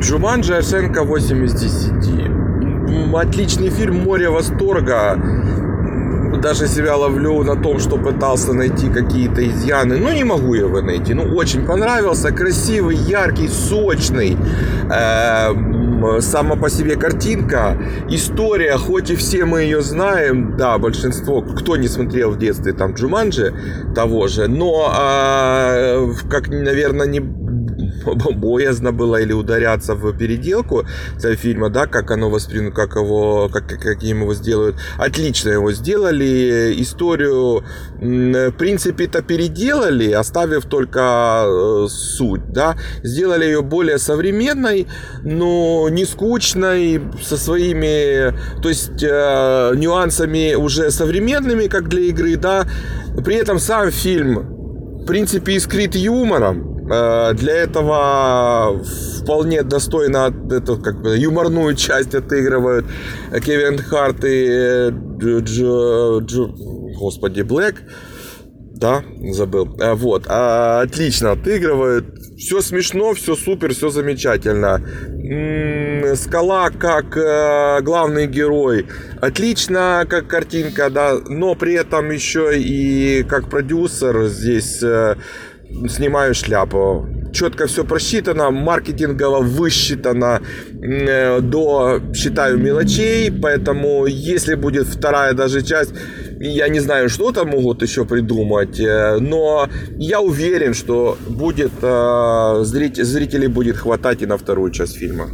Джуманджи оценка 8 из 10. М, Отличный фильм, море восторга. Даже себя ловлю на том, что пытался найти какие-то изъяны. Ну, не могу его найти. Ну, очень понравился. Красивый, яркий, сочный. Эм, Сама по себе картинка. История, хоть и все мы ее знаем. Да, большинство, кто не смотрел в детстве там Джуманджи того же. Но, а, как, наверное, не боязно было или ударяться в переделку этого фильма, да, как оно воспринято, как его, как, как- каким его сделают. Отлично его сделали, историю, в принципе-то переделали, оставив только э, суть, да, сделали ее более современной, но не скучной, со своими, то есть э, нюансами уже современными, как для игры, да, при этом сам фильм в принципе, искрит юмором. Э, Для этого вполне достойно эту, как бы, юморную часть отыгрывают Кевин Харт и э, Дж- Дж- господи, Блэк. Да, забыл. А, Вот, а, отлично отыгрывают. Все смешно, все супер, все замечательно. М, Скала как э, главный герой. Отлично, как картинка, да, но при этом еще и как продюсер здесь э, снимаю шляпу. Четко все просчитано, маркетингово высчитано э, до, считаю, мелочей, поэтому если будет вторая даже часть, я не знаю, что там могут еще придумать, э, но я уверен, что будет э, зрителей будет хватать и на вторую часть фильма.